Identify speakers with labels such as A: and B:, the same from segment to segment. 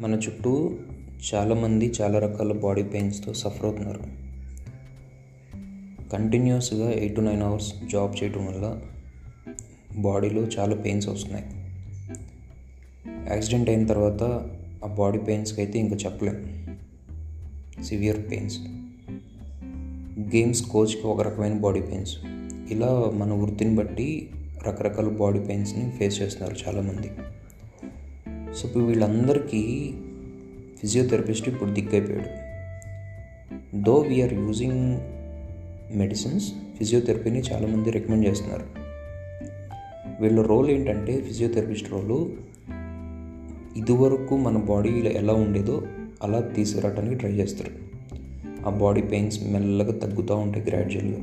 A: మన చుట్టూ చాలామంది చాలా రకాల బాడీ పెయిన్స్తో సఫర్ అవుతున్నారు. కంటిన్యూస్గా eight to nine hours job చేయడం వల్ల బాడీలో చాలా పెయిన్స్ వస్తున్నాయి. యాక్సిడెంట్ అయిన తర్వాత ఆ బాడీ పెయిన్స్కి అయితే ఇంకా చెప్పలేం. సివియర్ పెయిన్స్ గేమ్స్ కోచ్కి ఒక రకమైన బాడీ పెయిన్స్ ఇలా మన వృత్తిని బట్టి రకరకాల బాడీ పెయిన్స్ని ఫేస్ చేస్తున్నారు చాలామంది. సో ఇప్పుడు వీళ్ళందరికీ ఫిజియోథెరపిస్ట్ ఇప్పుడు దిక్కైపోయాడు. Though we are using medicines ఫిజియోథెరపీని చాలామంది రికమెండ్ చేస్తున్నారు. వీళ్ళ రోల్ ఏంటంటే ఫిజియోథెరపిస్ట్ రోలు ఇదివరకు మన బాడీలో ఎలా ఉండేదో అలా తీసుకురావడానికి ట్రై చేస్తారు. ఆ బాడీ పెయిన్స్ మెల్లగా తగ్గుతూ ఉంటాయి గ్రాడ్యువల్గా.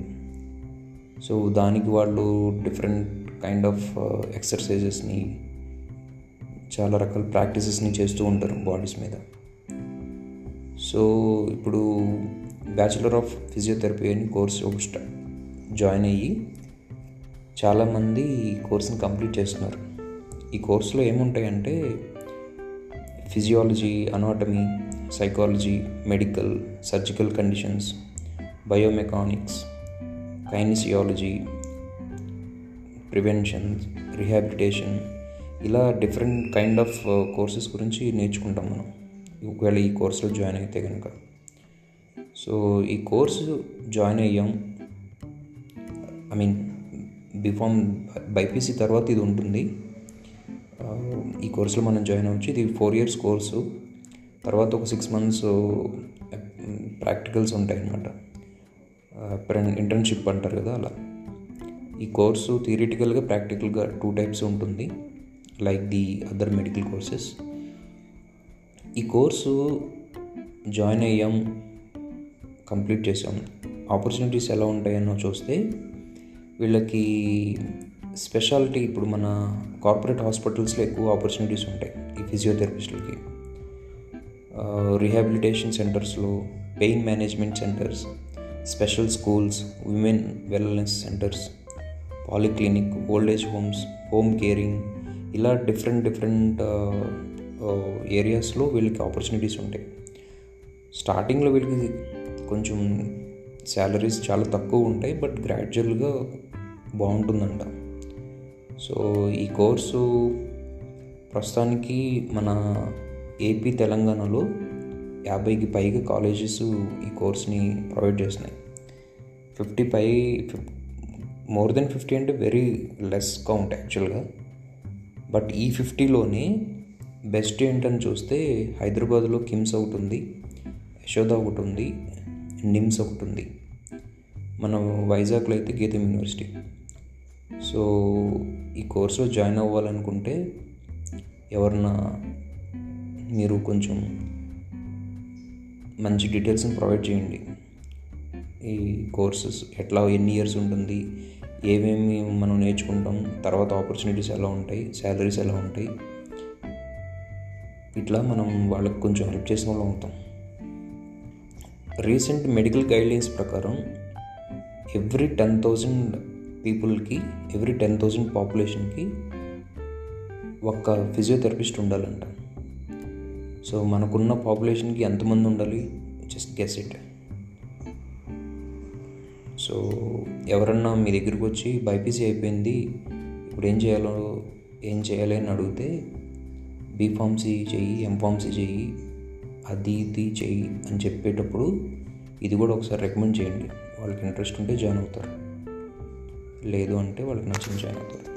A: సో దానికి వాళ్ళు డిఫరెంట్ కైండ్ ఆఫ్ ఎక్సర్సైజెస్ని చాలా రకాల ప్రాక్టీసెస్ని చేస్తూ ఉంటారు బాడీస్ మీద. సో ఇప్పుడు బ్యాచిలర్ ఆఫ్ ఫిజియోథెరపీ అని కోర్స్ ఒక జాయిన్ అయ్యి చాలామంది ఈ కోర్స్ని కంప్లీట్ చేస్తున్నారు. ఈ కోర్సులో ఏముంటాయంటే physiology anatomy psychology medical surgical conditions biomechanics kinesiology prevention rehabilitation ఇలా డిఫరెంట్ కైండ్ ఆఫ్ కోర్సెస్ గురించి నేర్చుకుంటాం మనం. ఒకవేళ ఈ కోర్సులో జాయిన్ అయితే కనుక సో ఈ కోర్సు జాయిన్ అయ్యాం. I mean B Pharm BiPC తర్వాత ఇది ఉంటుంది. Uh, ఈ కోర్సులో మనం జాయిన్ అవ్వచ్చు. ఇది ఫోర్ ఇయర్స్ కోర్సు తర్వాత ఒక సిక్స్ మంత్స్ ప్రాక్టికల్స్ ఉంటాయి అన్నమాట. Uh, ఇంటర్న్షిప్ అంటారు కదా అలా. ఈ కోర్సు థియరిటికల్గా ప్రాక్టికల్గా టూ టైప్స్ ఉంటుంది. Like the other medical courses ఈ కోర్సు జాయిన్ అయ్యాం కంప్లీట్ చేసాం ఆపర్చునిటీస్ ఎలా ఉంటాయన్నో చూస్తే వీళ్ళకి స్పెషాలిటీ ఇప్పుడు మన కార్పొరేట్ హాస్పిటల్స్లో ఎక్కువ ఆపర్చునిటీస్ ఉంటాయి ఈ ఫిజియోథెరపిస్టులకి రిహాబిలిటేషన్ సెంటర్స్లో pain management centres special schools women wellness centres polyclinic old age homes home caring ఇలా డిఫరెంట్ డిఫరెంట్ ఏరియాస్లో వీళ్ళకి ఆపర్చునిటీస్ ఉంటాయి. స్టార్టింగ్లో వీళ్ళకి కొంచెం శాలరీస్ చాలా తక్కువ ఉంటాయి బట్ గ్రాడ్యువల్గా బాగుంటుందంట. సో ఈ కోర్సు ప్రస్తుతానికి మన ఏపీ తెలంగాణలో యాభైకి పైగా కాలేజెస్ ఈ కోర్స్ని ప్రొవైడ్ చేస్తున్నాయి. ఫిఫ్టీ పై మోర్ దెన్ ఫిఫ్టీ అంటే వెరీ లెస్ కౌంట్ యాక్చువల్గా బట్ ఈ ఫిఫ్టీలోనే బెస్ట్ ఏంటని చూస్తే హైదరాబాద్లో కిమ్స్ ఒకటి ఉంది యశోద ఒకటి ఉంది నిమ్స్ ఒకటి ఉంది. మన వైజాగ్లో అయితే గీతం యూనివర్సిటీ. సో ఈ కోర్సులో జాయిన్ అవ్వాలనుకుంటే ఎవరన్నా మీరు కొంచెం మంచి డీటెయిల్స్ని ప్రొవైడ్ చేయండి. ఈ కోర్సెస్ ఎట్లా ఎన్ని ఇయర్స్ ఉంటుంది ఏమేమి మనం నేర్చుకుంటాం తర్వాత ఆపర్చునిటీస్ ఎలా ఉంటాయి శాలరీస్ ఎలా ఉంటాయి ఇట్లా మనం వాళ్ళకి కొంచెం హెల్ప్ చేసిన వాళ్ళు అవుతాం. రీసెంట్ మెడికల్ గైడ్లైన్స్ ప్రకారం ఎవ్రీ టెన్ థౌజండ్ పీపుల్కి ఎవ్రీ టెన్ థౌజండ్ పాపులేషన్కి ఒక్క ఫిజియోథెరపిస్ట్ ఉండాలంట. సో మనకున్న పాపులేషన్కి ఎంతమంది ఉండాలి? జస్ట్ గెస్ ఇట్ సో ఎవరన్నా మీ దగ్గరికి వచ్చి బైపీసీ అయిపోయింది ఇప్పుడు ఏం చేయాలో ఏం చేయాలి అని అడిగితే బీఫార్మసీ చెయ్యి ఎంఫార్మసీ చెయ్యి అది ఇది చెయ్యి అని చెప్పేటప్పుడు ఇది కూడా ఒకసారి రికమెండ్ చేయండి. వాళ్ళకి ఇంట్రెస్ట్ ఉంటే జాయిన్ అవుతారు. లేదు అంటే వాళ్ళకి నచ్చిన జాయిన్ అవుతారు.